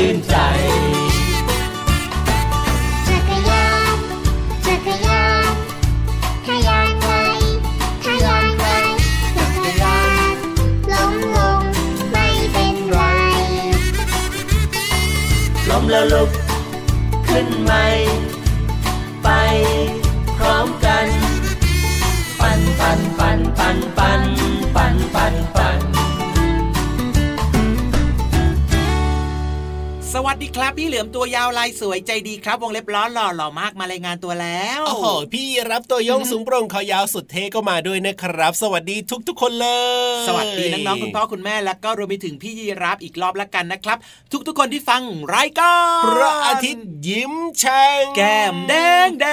ชื่นใจจัาวลายสวยใจดีครับ วงเล็บล้อหล่อหล่อมากมารายงานตัวแล้วโอ้โหพี่รับตัวโยงสูงโปร่งคอยาวสุดเท่ก็มาด้วยนะครับ สวัสดีทุก ๆ คนเลย สวัสดีน้องๆคุณพ่อคุณแม่แล้วก็รวมไปถึงพี่ยีรับอีกรอบละกันนะครับ ทุกๆคนที่ฟังรายการพระอาทิตย์ยิ้มแฉ่งแก้มแดงแด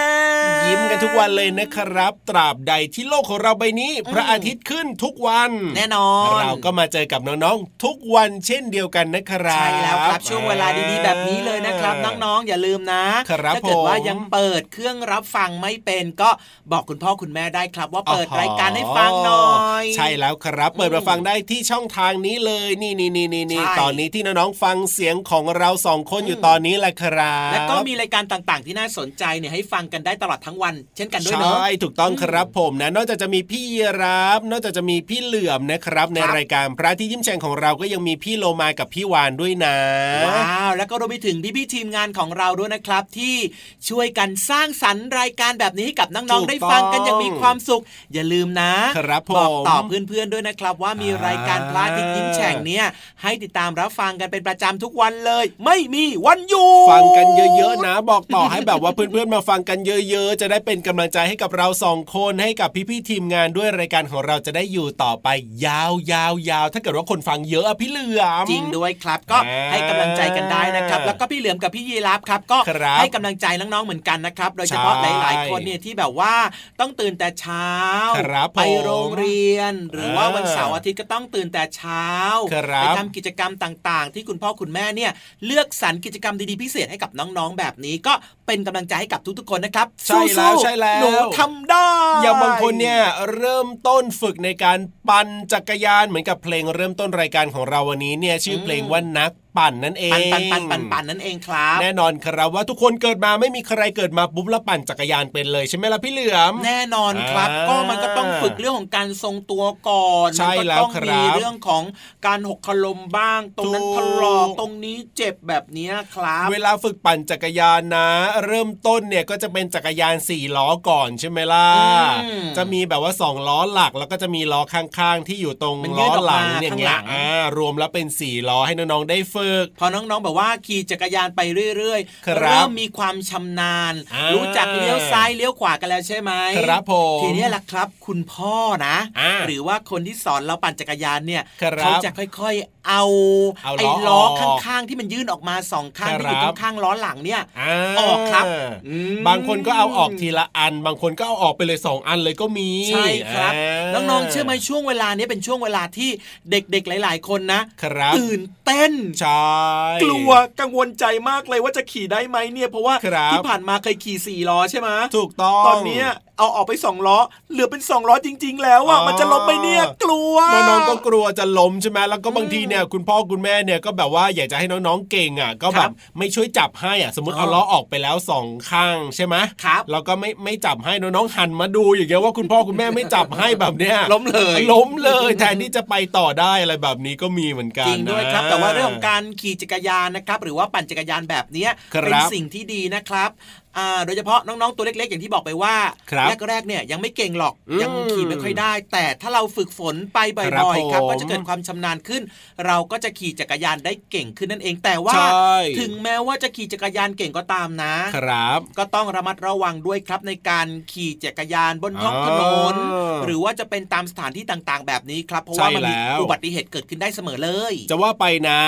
งยิ้มกันทุกวันเลยนะครับ ตราบใดที่โลกของเราใบนี้ พระอาทิตย์ขึ้นทุกวัน แน่นอน เราก็มาเจอกับน้องๆทุกวันเช่นเดียวกันนะครับใช่แล้วครับช่วงเวลาดีๆแบบแบบนี้เลยนะครับน้องๆอย่าลืมนะครับถ้าเกิดผมว่ายังเปิดเครื่องรับฟังไม่เป็นก็บอกคุณพ่อคุณแม่ได้ครับ ว่าเปิดรายการให้ฟังหน่อย ใช่แล้วครับ เปิดมาฟังได้ที่ช่องทางนี้เลย นี่นี่นี่นี่นี่ใช่ตอนนี้ที่น้องๆฟังเสียงของเราสองคนอยู่ตอนนี้แหละครับแล้วก็มีรายการต่างๆ ที่น่าสนใจเนี่ยให้ฟังกันได้ตลอดทั้งวัน เช่นกันด้วยเนาะใช่ถูกต้องครับผมนะ นอกจากจะมีพี่ยีรับนอกจากจะมีพี่เหลื่อมนะครับ ในครับรายการพระที่ยิ้มแฉ่งของเราก็ยังมีพี่โลมากับพี่วานด้วยนะว้าวแล้วก็รวมไปถึงพี่ๆทีมงานของเราด้วยนะครับ ที่ช่วยกันสร้างสรรค์รายการแบบนี้ให้กับน้องๆได้ฟังกันอย่างมีความสุข อย่าลืมนะครับผมบอกต่อเพื่อนๆด้วยนะครับว่ามีรายการพระอาที่ยิ้มแฉ่งเนี่ยให้ติดตามรับฟังกันเป็นประจำทุกวันเลย ไม่มีวันหยุดฟังกันเยอะๆนะ บอกต่อให้แบบว่าเพื่อนๆมาฟังกันเยอะ ๆ จะได้เป็นกำลังใจให้กับเราสองคนให้กับพี่ๆทีมงานด้วยรายการของเราจะได้อยู่ต่อไปยาวๆๆถ้าเกิดว่าคนฟังเยอะอะพี่เหลือมจริงด้วยครับ ก็อ่าให้กำลังใจกันได้นะครับ แล้วก็พี่เหลือมกับพี่ยีรับครับก็ครับให้กำลังใจน้องๆเหมือนกันนะครับ โดยเฉพาะใช่หลายๆคนเนี่ยที่แบบว่าต้องตื่นแต่เช้าครับไปผมโรงเรียน หรือว่าอ่าวันเสาร์อาทิตย์ก็ต้องตื่นแต่เช้าครับไปทำกิจกรรมต่างๆ ที่คุณพ่อคุณแม่เนี่ยเลือกสรรกิจกรรมดีๆพิเศษให้กับน้องๆ แบบนี้ก็เป็นกำลังใจให้กับทุกๆคนนะครับใช่แล้วสู้ๆใช่แล้วหนูทำได้อย่างบางคนเนี่ยเริ่มต้นฝึกในการปั่นจักรยานเหมือนกับเพลงเริ่มต้นรายการของเราวันนี้เนี่ยชื่อเพลงว่านัก ปั่นนั่นเองปั่นปั่นปั่นปั่นปั่นนั่นเองครับ แน่นอนครับว่าทุกคนเกิดมาไม่มีใครเกิดมาปุ๊บแล้วปั่นจักรยานเป็นเลยใช่ไหมล่ะพี่เหลือม แน่นอนครับอ่าก็มันก็ต้องฝึกเรื่องของการทรงตัวก่อนใช่มัก็แล้วต้องครับมีเรื่องของการหกขลมบ้าง ตรงนั้นถูถกลอกตรงนี้เจ็บแบบเนี้ยครับ เวลาฝึกปั่นจักรยานนะ เริ่มต้นเนี่ยก็จะเป็นจักรยานสี่ล้อก่อนใช่ไหมล่ะอืมจะมีแบบว่าสองล้อหลักแล้วก็จะมีล้อข้างๆ ที่อยู่ตรงมันยื่ล้อนออกหลัมางอย่างข้างเงี้หลัยงอ่ารวมแล้วเป็นสี่ล้อให้น้องๆได้ฝึกพอน้องๆแบบว่าขี่จักรยานไปเรื่อยครับๆเริ่มมีความชำนาญอ่ารู้รู้จักเลี้ยวซ้ายเลี้ยวขวากันแล้วใช่ไหมครับผมทีเนี้ยแหละครับ คุณพ่อนะอ่าหรือว่าคนที่สอนเราปั่นจักรยานเนี่ยครับเขาจะค่อยๆ เอาเอาไอ้ล้ล้ออออกข้างๆ ที่มันยื่นออกมาสองข้างครับที่อยู่ตรงข้างล้อหลังเนี่ยอ่าออกครับอืมบางคนก็เอาออกทีละอัน บางคนก็เอาออกไปเลยสองอันเลยก็มีใช่ครับาน้องๆเชื่อไหมช่วงเวลานี้เป็นช่วงเวลาที่เด็กๆหลาย ๆ คนนะครับตื่นเต้นใช่กลัวกังวลใจมากเลยว่าจะขี่ได้ไหมเนี่ยเพราะว่าครับที่ผ่านมาเคยขี่สี่ล้อใช่ไหมถูกต้องตอนเนี้ย เอาออกไปสองล้อเหลือเป็นสองล้อจริง ๆ แล้วอะอ๋อมันจะล้มไหมเนี่ยกลัวน้องๆก็กลัวจะล้มใช่ไหมแล้วก็บางทีเนี่ยคุณพ่อคุณแม่เนี่ยก็แบบว่าอยากจะให้น้องๆเก่งอะ ก็แบครับบไม่ช่วยจับให้อะสมมติอ๋อเอาล้อออกไปแล้วสองข้างใช่ไหมครับแล้วก็ไม่ไม่จับให้น้องๆหันมาดูอย่างเงี้ยว่าคุณพ่อคุณแม่ไม่จับให้แบบเนี้ยล้มเลยล้มเลยแทนที่จะไปต่อได้อะไรแบบนี้ก็มีเหมือนกันจริงด้วยนะครับ แต่ว่าเรื่องของการขี่จักรยานนะครับ หรือว่าปั่นจักรยานแบบเนี้ยครับเป็นสิ่งที่ดีนะครับอ่า โดยเฉพาะน้องๆตัวเล็กๆ อย่างที่บอกไปว่าครับแรกๆเนี่ยยังไม่เก่งหรอกอืมยังขี่ไม่ค่อยได้ แต่ถ้าเราฝึกฝนไปครับบ่อยๆครับผมก็จะเกิดความชำนาญขึ้น เราก็จะขี่จักรยานได้เก่งขึ้นนั่นเอง แต่ว่าใช่ถึงแม้ว่าจะขี่จักรยานเก่งก็ตามนะครับ ก็ต้องระมัดระวังด้วยครับในการขี่จักรยานบนท้องถนนอ่า หรือว่าจะเป็นตามสถานที่ต่างๆ แบบนี้ครับ เพราะว่ามันมีใช่แล้วอุบัติเหตุเกิดขึ้นได้เสมอเลย จะว่าไปนะ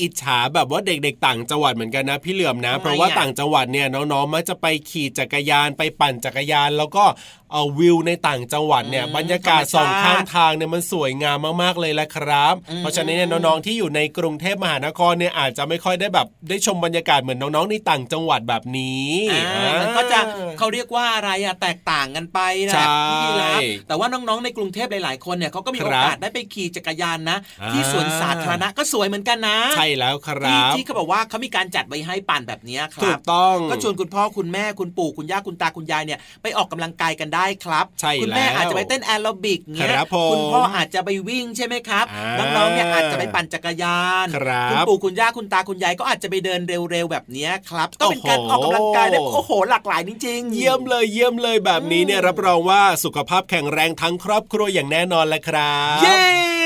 อิจฉาแบบว่าเด็กๆ ต่างจังหวัดเหมือนกันนะพี่เหลื่อมนะทำไมเพราะว่าอะต่างจังหวัดเนี่ยน้องๆมักจะไปขี่จักรยานไปปั่นจักรยานแล้วก็เอาวิวในต่างจังหวัดเนี่ยอืมบรรยากาศธรรมชาติสองข้างทางเนี่ยมันสวยงามมากๆเลยแหละครับอืมเพราะฉะนั้นเนี่ยน้องๆที่อยู่ในกรุงเทพมหานครเนี่ยอาจจะไม่ค่อยได้แบบได้ชมบรรยากาศเหมือนน้องๆในต่างจังหวัดแบบนี้อ่ามันก็จะเขาเรียกว่าอะไรอะแตกต่างกันไปนะใช่พี่ยีรับแต่ว่าน้องๆในกรุงเทพหลายๆคนเนี่ยเขาก็มีคโอรับกาสได้ไปขี่จักรยานนะอ่าที่สวนสาธารณะก็สวยเหมือนกันนะ ใช่แล้วครัที่บที่เขาบอกว่าเขามีการจัดไว้ให้ปั่นแบบเนี้ยคถูรับกต้องก็ชวนคุณพ่อคุณแม่คุณปู่คุณย่าคุณตาคุณยายเนี่ยไปออกกำลังกายกันได้ครับใช่คุณแม่แล้วอาจจะไปเต้นแอโรบิกเงี้ยครับผมคุณพ่ออาจจะไปวิ่งใช่ไหมครับอ่าน้องๆเนี่ยอาจจะไปปั่นจักรยานครับณปู่คุณย่าคุณตาคุณยายก็อาจจะไปเดินเร็วๆแบบเนี้ยครับก็เป็นการโอ้โหออกกำลังกายได้โอ้โหหลากหลายจริงๆเยี่ยมเลยเยี่ยมเลยแบบนี้เนี่ยรับรองว่าสุขภาพแข็งแรงทั้งครอบครัวอย่างแน่นอนแหละครับเย้เอา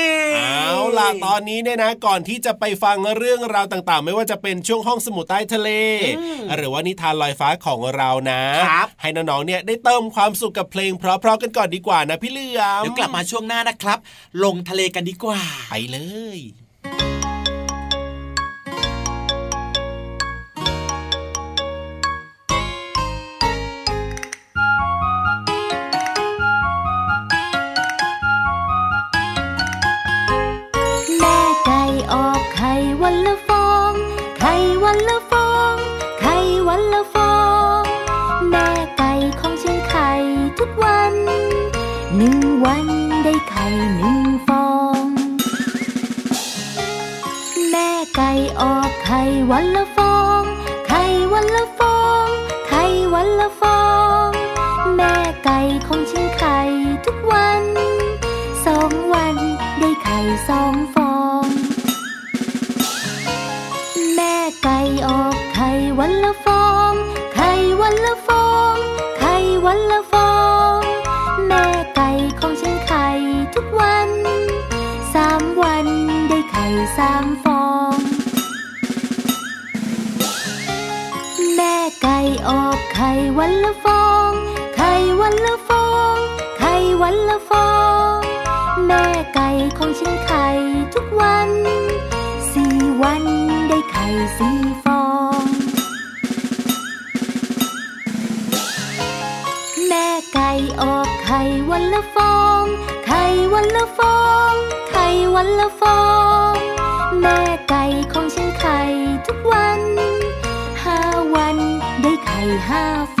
ล่ะตอนนี้เนี่ยนะ ก่อนที่จะไปฟังเรื่องราวต่างๆ ไม่ว่าจะเป็นช่วงห้องสมุดใต้ทะเล หรือว่านิทานลอยฟ้าของเรานะครับให้น้องๆเนี่ยได้เติมความสุขกับเพลงเพราะๆกันก่อนดีกว่านะพี่เหลือมเดี๋ยวกลับมาช่วงหน้านะครับ ลงทะเลกันดีกว่าไปเลย ไข่วันละฟอง ไข่วันละฟอง ไข่วันละฟอง แม่ไก่ของฉันไข่ทุกวัน ห้าวันได้ไข่ห้าฟอง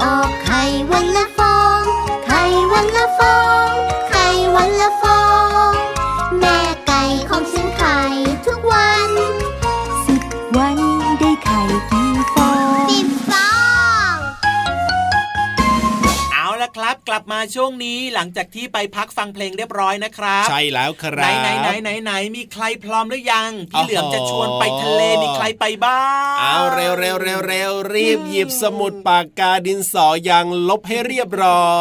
ออกไข่วัน บกลับมาช่วงนี้หลังจากที่ไปพักฟังเพลงเรียบร้อยนะครับ ใช่แล้วคไหนรับไหนไหนไหนไหนมีใครพร้อมหรือยังพี่โอ้โหเหลือมจะชวนไปทะเลมีใครไปบ้างเอาเร็วเร็วเร็วเร็วรีบหยิบสมุดปากกาดินสอยางลบให้เรียบร้อ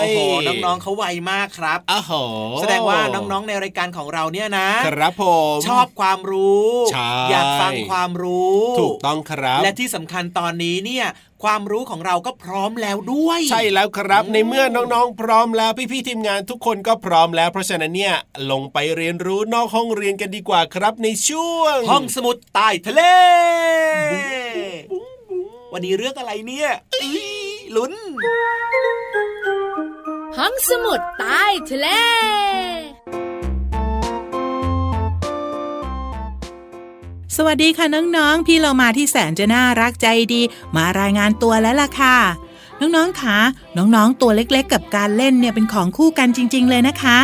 ยโอ้โหน้องๆเขาไวมากครับอ้โหแสดงว่าน้องๆในรายการของเราเนี่ยนะ ครับผมชอบความรู้ใช่อยากฟังความรู้ ถูกต้องครับ และที่สำคัญตอนนี้เนี่ยความรู้ของเราก็พร้อมแล้วด้วย ใช่แล้วครับ ในเมื่อน้องๆ พร้อมแล้วพี่ๆทีมงานทุกคนก็พร้อมแล้วเพราะฉะนั้นเนี่ยลงไปเรียนรู้นอกห้องเรียนกันดีกว่าครับในช่วง ห้องสมุดใต้ทะเล วันนี้เรื่องอะไรเนี่ยอีลุ้น ห้องสมุดใต้ทะเล สวัสดีค่ะน้องๆ พี่เรามาที่แสนจะน่ารักใจดี มารายงานตัวแล้วล่ะค่ะ น้องๆคะน้องๆ ตัวเล็กๆ กับการเล่นเนี่ยเป็นของคู่กันจริง ๆ เลยนะคะ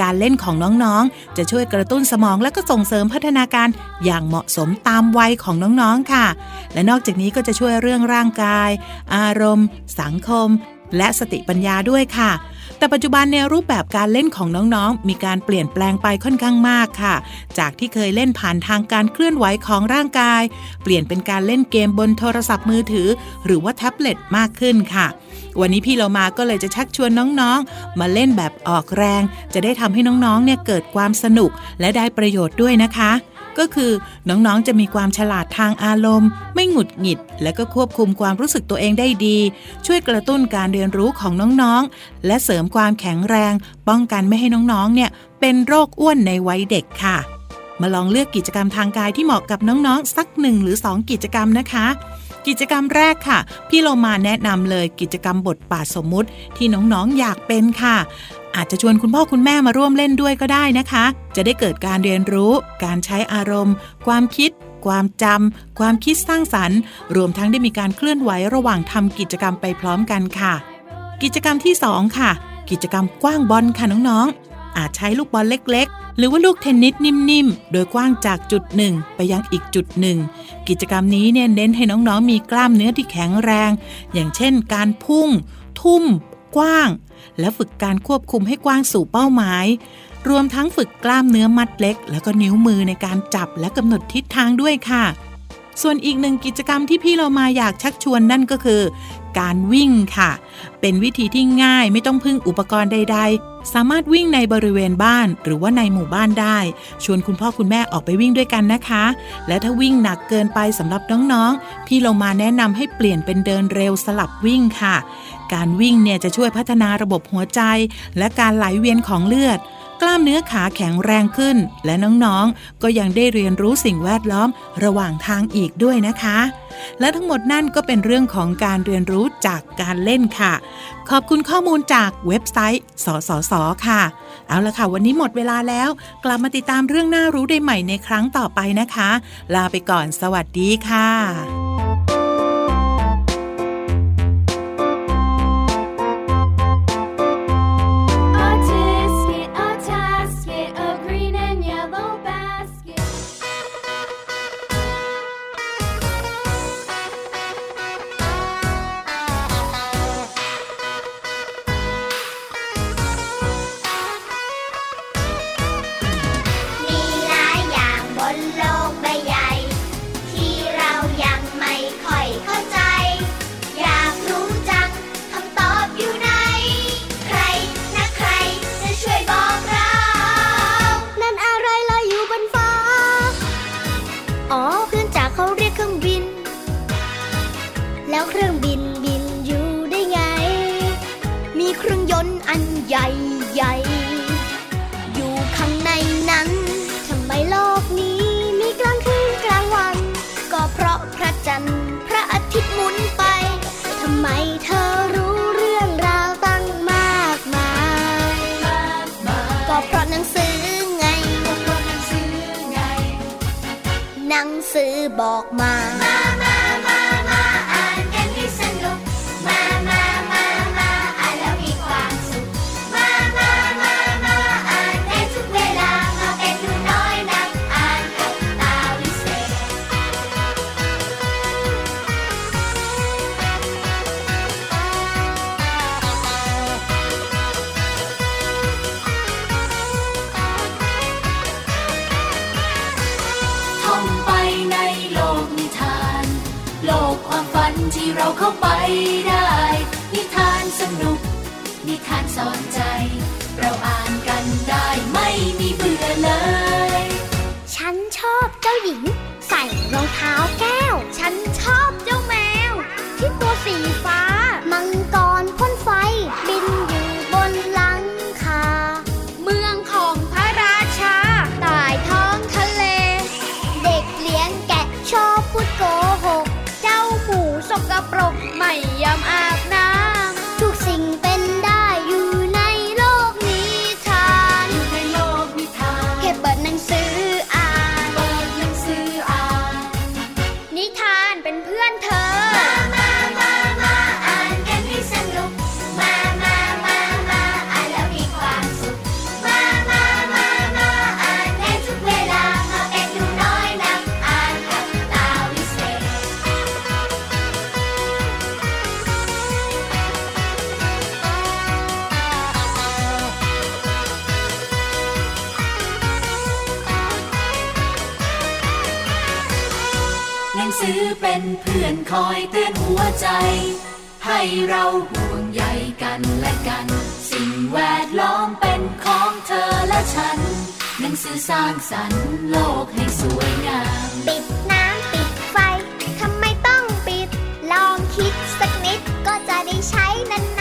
การเล่นของน้องๆ จะช่วยกระตุ้นสมองและก็ส่งเสริมพัฒนาการอย่างเหมาะสมตามวัยของน้องๆ ค่ะ และนอกจากนี้ก็จะช่วยเรื่องร่างกาย อารมณ์ สังคม และสติปัญญาด้วยค่ะ แต่ปัจจุบันในรูปแบบการเล่นของน้องๆ มีการเปลี่ยนแปลงไปค่อนข้างมากค่ะ จากที่เคยเล่นผ่านทางการเคลื่อนไหวของร่างกาย เปลี่ยนเป็นการเล่นเกมบนโทรศัพท์มือถือ หรือว่าแท็บเล็ตมากขึ้นค่ะ วันนี้พี่เรามาก็เลยจะชักชวนน้องๆ มาเล่นแบบออกแรง จะได้ทำให้น้องๆ เนี่ยเกิดความสนุกและได้ประโยชน์ด้วยนะคะ ก็คือน้องๆจะมีความฉลาดทางอารมณ์ ไม่หงุดหงิด และก็ควบคุมความรู้สึกตัวเองได้ดี ช่วยกระตุ้นการเรียนรู้ของน้องๆ และเสริมความแข็งแรง ป้องกันไม่ให้น้องๆ เนี่ยเป็นโรคอ้วนในวัยเด็กค่ะ มาลองเลือกกิจกรรมทางกายที่เหมาะกับน้องๆ สักหนึ่งหรือ 2 กิจกรรมนะคะกิจกรรมแรกค่ะ พี่โลมาแนะนำเลยกิจกรรมบทบาทสมมุติที่น้องๆอยากเป็นค่ะ อาจจะชวนคุณพ่อคุณแม่มาร่วมเล่นด้วยก็ได้นะคะ จะได้เกิดการเรียนรู้ การใช้อารมณ์ ความคิด ความจำ ความคิดสร้างสรรค์ รวมทั้งได้มีการเคลื่อนไหวระหว่างทำกิจกรรมไปพร้อมกันค่ะ กิจกรรมที่ 2 ค่ะ กิจกรรมกว้างบอลค่ะน้องๆ อาจใช้ลูกบอลเล็ก ๆ หรือว่าลูกเทนนิสนิ่มๆ โดยกว้างจากจุดหนึ่งไปยังอีกจุดหนึ่งกิจกรรมนี้เนี่ยเน้นให้น้องๆ มีกล้ามเนื้อที่แข็งแรง อย่างเช่น การพุ่ง ทุ่ม กว้างและฝึกการควบคุมให้กว้างสู่เป้าหมาย รวมทั้งฝึกกล้ามเนื้อมัดเล็ก แล้วก็นิ้วมือในการจับและกำหนดทิศทางด้วยค่ะ ส่วนอีกหนึ่งกิจกรรมที่พี่เรามาอยากชักชวนนั่นก็คือ การวิ่งค่ะ เป็นวิธีที่ง่ายไม่ต้องพึ่งอุปกรณ์ใด ๆ สามารถวิ่งในบริเวณบ้านหรือว่าในหมู่บ้านได้ ชวนคุณพ่อคุณแม่ออกไปวิ่งด้วยกันนะคะ และถ้าวิ่งหนักเกินไปสำหรับน้องๆ พี่เรามาแนะนำให้เปลี่ยนเป็นเดินเร็วสลับวิ่งค่ะ การวิ่งเนี่ยจะช่วยพัฒนาระบบหัวใจ และการไหลเวียนของเลือด กล้ามเนื้อขาแข็งแรงขึ้น และน้องๆ ก็ยังได้เรียนรู้สิ่งแวดล้อมระหว่างทางอีกด้วยนะคะ และทั้งหมดนั่นก็เป็นเรื่องของการเรียนรู้จากการเล่นค่ะ ขอบคุณข้อมูลจากเว็บไซต์ สสส ค่ะ เอาละค่ะ วันนี้หมดเวลาแล้ว กลับมาติดตามเรื่องน่ารู้ได้ใหม่ในครั้งต่อไปนะคะ ลาไปก่อน สวัสดีค่ะ เขาเรียกเครื่องบิน แล้วเครื่องบินบินอยู่ได้ไง มีเครื่องยนต์อันใหญ่ใหญ่ อยู่ข้างในนั้น ทำไมโลกนี้มีกลางคืนกลางวัน ก็เพราะพระจันทร์พระอาทิตย์หมุนไป ทำไมเธอรู้ ซื้อบอกมา ที่เราเข้าไปได้ นิทานสนุก นิทานสอนใจ เราอ่านกันได้ไม่มีเบื่อเลย ฉันชอบเจ้าหญิง ใส่รองเท้าแก้ว ฉันชอบเจ้าแมว ที่ตัวสีฟ้า ไม่ยอมอาบน้ำทุกสิ่งเป็นได้อยู่ในโลกนิทานในโลกนิทานแค่เปิดหนังสืออ่านเปิดหนังสืออ่าน นิทานเป็นเพื่อนเธอ เป็นเพื่อนคอยเตือนหัวใจ ให้เราห่วงใยกันและกัน สิ่งแวดล้อมเป็นของเธอและฉัน หนังสือสร้างสรรค์โลกให้สวยงามปิดน้ำปิดไฟ ทำไมต้องปิด ลองคิดสักนิดก็จะได้ใช้นาน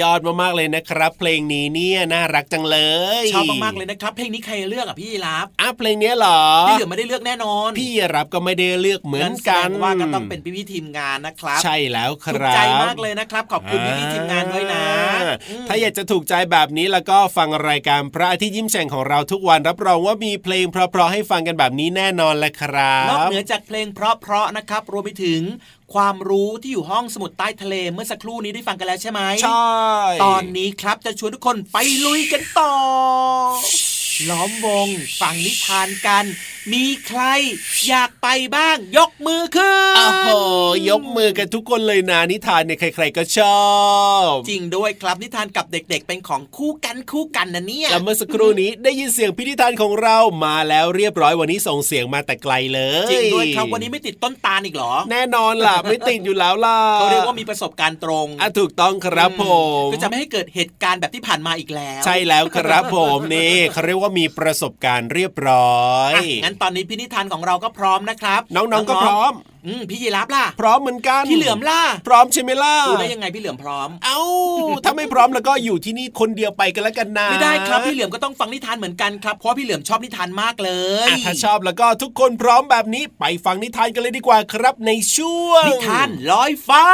ยอดมากๆเลยนะครับ เพลงนี้เนี่ยน่ารักจังเลยชอบมากๆเลยนะครับ เพลงนี้ใครเลือกอะพี่รับอะเพลงเนี้ยเหรอพี่เหลือไม่ได้เลือกแน่นอน พี่รับก็ไม่ได้เลือกเหมือนกันแสดงว่าก็ต้องเป็นพี่พี่ๆทีมงานนะครับ ใช่แล้วคถูกรับใจมากเลยนะครับ ขอบคุณพี่พี่ๆทีมงานด้วยนะอ่าอืมถ้าอยากจะถูกใจแบบนี้แล้วก็ฟังรายการพระอาทิตย์ยิ้มแฉ่งของเราทุกวันรับรองว่ามีเพลงเพราะๆให้ฟังกันแบบนี้แน่นอนแหละครับนอกเหนือจากเพลงเพราะๆนะครับรวมไปถึง ความรู้ที่อยู่ห้องสมุดใต้ทะเลเมื่อสักครู่นี้ได้ฟังกันแล้วใช่ไหมใช่ ตอนนี้ครับจะชวนทุกคนไปลุยกันต่อ ล้อมวงฟังนิทานกัน มีใครอยากไปบ้าง ยกมือขึ้นโอ้โหยกมือกันทุกคนเลยนะนิทานเนี่ยใคร ๆ ก็ชอบ จริงด้วยครับนิทานกับเด็ก ๆ เป็นของคู่กันคู่กันนะเนี่ยแล้วเมื่อสักครู่นี้ได้ยินเสียงพิธีทานของเรามาแล้วเรียบร้อยวันนี้ส่งเสียงมาแต่ไกลเลยจริงด้วยครับวันนี้ไม่ติดต้นตาลอีกเหรอ แน่นอนล่ะไม่ติดอยู่แล้วล่ะเขาเรียกว่ามีประสบการณ์ตรงอะถูกต้องครับผมก็จะไม่ให้เกิดเหตุการณ์แบบที่ผ่านมาอีกแล้ว ใช่แล้วครับผมนี่เขาเรียกว่ามีประสบการณ์เรียบร้อยอะงั้นตอนนี้พินิธานของเราก็พร้อมนะครับน้องๆก็พร้อมอืมพี่ยีรับล่ะ พร้อมเหมือนกันพี่เหลือมล่ะ พร้อมใช่ไหมล่ะดูได้ยังไงพี่เหลือมพร้อม เอ้าถ้าไม่พร้อมแล้วก็อยู่ที่นี่คนเดียวไปกันแล้วกันนะไม่ได้ครับพี่เหลือมก็ต้องฟังนิทานเหมือนกันครับเพราะพี่เหลือมชอบนิทานมากเลยอะถ้าชอบแล้วก็ทุกคนพร้อมแบบนี้ไปฟังนิทานกันเลยดีกว่าครับในช่วงนิทานลอยฟ้า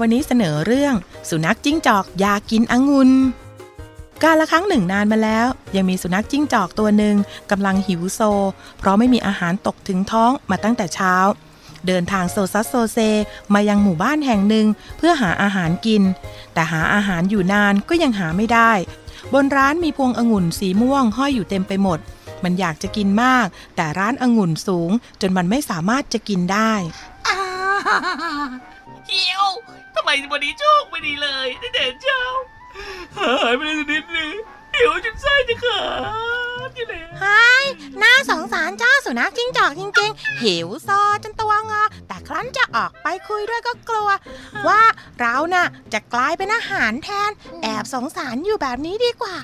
วันนี้เสนอเรื่อง สุนัขจิ้งจอกอยากกินองุ่นกาละครั้งหนึ่งนานมาแล้ว ยังมีสุนัขจิ้งจอกตัวหนึ่งกำลังหิวโซ เพราะไม่มีอาหารตกถึงท้องมาตั้งแต่เช้า เดินทางโซซัสโซเซมายังหมู่บ้านแห่งหนึ่งเพื่อหาอาหารกิน แต่หาอาหารอยู่นานก็ยังหาไม่ได้ บนร้านมีพวงองุ่นสีม่วงห้อยอยู่เต็มไปหมด มันอยากจะกินมาก แต่ร้านองุ่นสูง จนมันไม่สามารถจะกินได้ หิวทำไมวันนี้โชคไม่ดีเลยได้เด่นเช้าหายไปเลยสักนิดนึงหิวจนไส้จะขาดอยู่แล้วหายน่าสงสารเจ้าสุนัขจิ้งจอกจริงๆ หิวซอจนตัวงอ แต่ครั้นจะออกไปคุยด้วยก็กลัว ว่าเราน่ะจะกลายเป็นอาหารแทน แอบสงสารอยู่แบบนี้ดีกว่า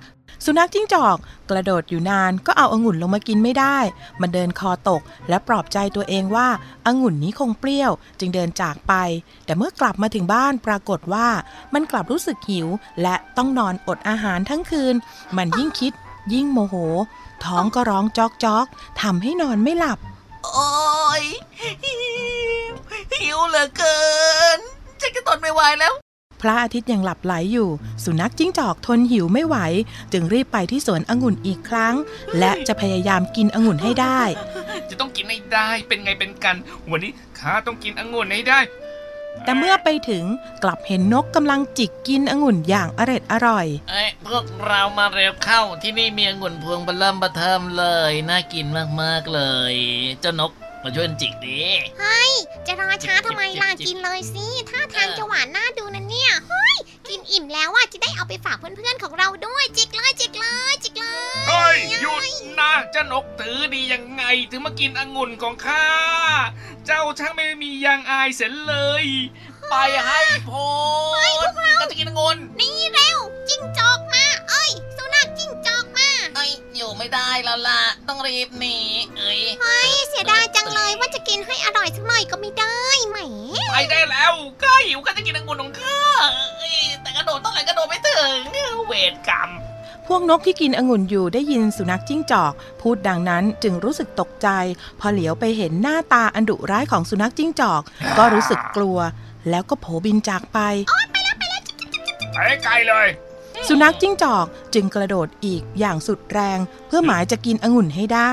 สุนัขจิ้งจอก กระโดดอยู่นานก็เอาองุ่นลงมากินไม่ได้ มันเดินคอตกและปลอบใจตัวเองว่าองุ่นนี้คงเปรี้ยว จึงเดินจากไป แต่เมื่อกลับมาถึงบ้านปรากฏว่า มันกลับรู้สึกหิว และต้องนอนอดอาหารทั้งคืน มันยิ่งคิด ยิ่งโมโห ท้องก็ร้องจอกจอกทำให้นอนไม่หลับ โอ้ยหิวหิวเหลือเกินฉันก็ทนไม่ไหวแล้ว พระอาทิตย์ยังหลับไหลอยู่ สุนัขจิ้งจอกทนหิวไม่ไหว จึงรีบไปที่สวนองุ่นอีกครั้ง และจะพยายามกินองุ่นให้ได้ จะต้องกินให้ได้เป็นไงเป็นกัน วันนี้ข้าต้องกินองุ่นให้ได้ แต่เมื่อไปถึงกลับเห็นนกกำลังจิกกินองุ่นอย่างอร็ดอร่อยเอ้ยพวกเรามาเร็วเข้าที่นี่มีองุ่นพวงเบลเริ่มเบะเทิมเลยน่ากินมากๆเลย เจ้านกมาช่วยจิกดิเฮ้ยจะรอช้าทำไมล่ะกินเลยสิท่าทางจะหวานน่าดูนะ เนี่ยเฮ้ยกินอิ่มแล้วอะจะได้เอาไปฝากเพื่อนๆของเราด้วย จิกเลยจิกเลยจิกเลยเฮ้ยหยุดนะเจ้านกถือดียังไง ถึงมากินองุ่นของข้า เจ้าช่างไม่มียางอายเสียเลย ไปให้พ้นก็จะกินองุ่นนี่เร็วจิ้ อ้ยอยู่ไม่ได้แล้วล่ะ ต้องรีบหนีเอ้ยเฮ้ยเสียดายจังเลยว่าจะกินให้อร่อยสักหน่อยก็ไม่ได้แหมไปได้แล้วก็หิวก็จะกินองุ่นของข้าเอ้ยแต่กระโดดต้องไหนกระโดดไม่ถึงเวรกรรมพวกนกที่กินองุ่นอยู่ได้ยินสุนัขจิ้งจอก พูดดังนั้นจึงรู้สึกตกใจ พอเหลียวไปเห็นหน้าตาอันดุร้ายของสุนัขจิ้งจอก ก็รู้สึกกลัว แล้วก็โผบินจากไป ไปไกลเลย สุนัขจิ้งจอกจึงกระโดดอีกอย่างสุดแรง เพื่อหมายจะกินองุ่นให้ได้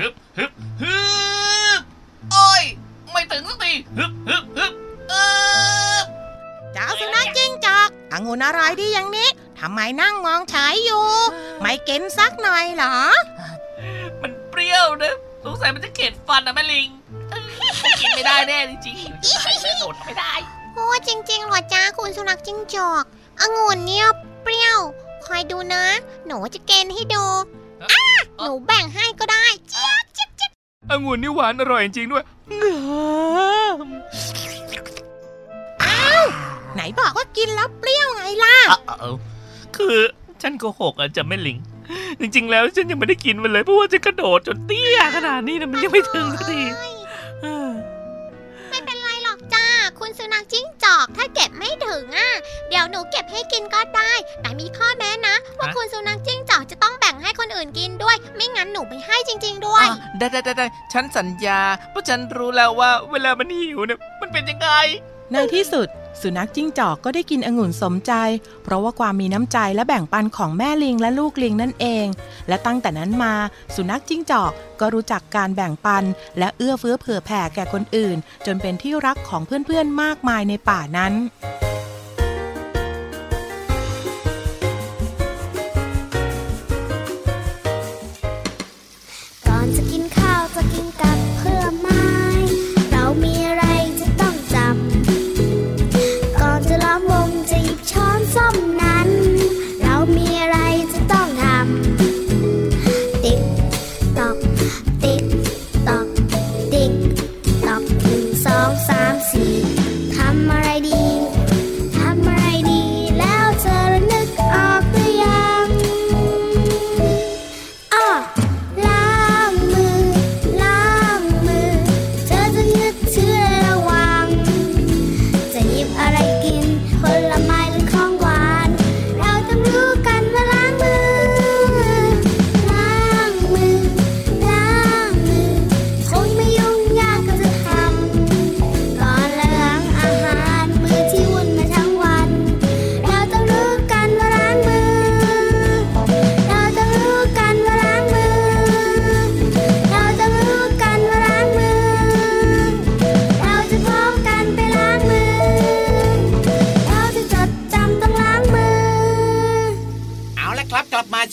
ฮึบฮึบฮึบโอ้ย ไม่ถึงสักทีฮึบฮึบฮึบเออเจ้าสุนัขจิ้งจอกองุ่นอร่อยดีอย่างนี้ทำไมนั่งมองเฉยอยู่ ไม่กินสักหน่อยเหรอ มันเปรี้ยวนะสงสัยมันจะเข็ดฟันนะแม่ลิงเออกินไม่ได้แน่จริงๆใส่เลือดโดดไม่ได้โอ้จริงๆเหรอจ้าคุณสุนัขจิ้งจอกองุ่นเนี่ย เปรี้ยว คอยดูนะ หนูจะเกณฑ์ให้ดูอะหนูแบ่งให้ก็ได้เจี๊ยบจิ๊บจิ๊บองุ่นนี่หวานอร่อยจริงๆด้วยไหนบอกว่ากินแล้วเปรี้ยวไงล่ะเออคือฉันโกหกอะจะไม่ลิง จริง ๆ แล้วฉันยังไม่ได้กินมันเลยเพราะว่าจะกระโดดจนเตี้ยขนาดนี้นะมันยังไม่ถึงสักที อก ถ้าเก็บไม่ถึงอะ เดี๋ยวหนูเก็บให้กินก็ได้ แต่มีข้อแม้นะ ว่าคุณสุนัขจิ้งจอกจะต้องแบ่งให้คนอื่นกินด้วย ไม่งั้นหนูไม่ให้จริง ๆ ด้วยอะได้ได้ได้ได้ฉันสัญญา เพราะฉันรู้แล้วว่าเวลามันหิวเนี่ยมันเป็นยังไง ในที่สุด สุนัขจิ้งจอกก็ได้กินองุ่นสมใจ เพราะว่าความมีน้ำใจและแบ่งปันของแม่ลิงและลูกลิงนั่นเอง และตั้งแต่นั้นมา สุนัขจิ้งจอกก็รู้จักการแบ่งปัน และเอื้อเฟื้อเผื่อแผ่แก่คนอื่น จนเป็นที่รักของเพื่อนๆมากมายในป่านั้น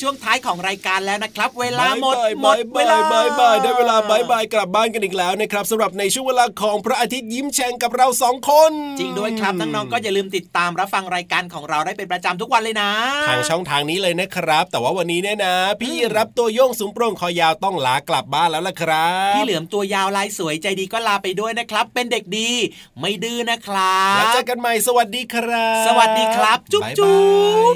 ช่วงท้ายของรายการแล้วนะครับ เวลาหมดบายหมบาดยเวบาลายบายบายได้เวลาบายบายกลับบ้านกันอีกแล้วนะครับสำหรับในช่วงเวลาของพระอาทิตย์ยิ้มแฉ่งกับเราสองคน จริงด้วยครับน้องๆก็อย่าลืมติดตามรับฟังรายการของเราได้เป็นประจำทุกวันเลยนะ ทางช่องทางนี้เลยนะครับ แต่ว่าวันนี้เนี่ยนะ พี่ยีราฟตัวโย่งสูงโปร่งคอยาวต้องลากลับบ้านแล้วล่ะครับพี่เหลือมตัวยาวลายสวยใจดีก็ลาไปด้วยนะครับ เป็นเด็กดี ไม่ดื้อนะครับแล้วเจอกันใหม่สวัสดีครับ สวัสดีครับ จุ๊บายจุ๊บ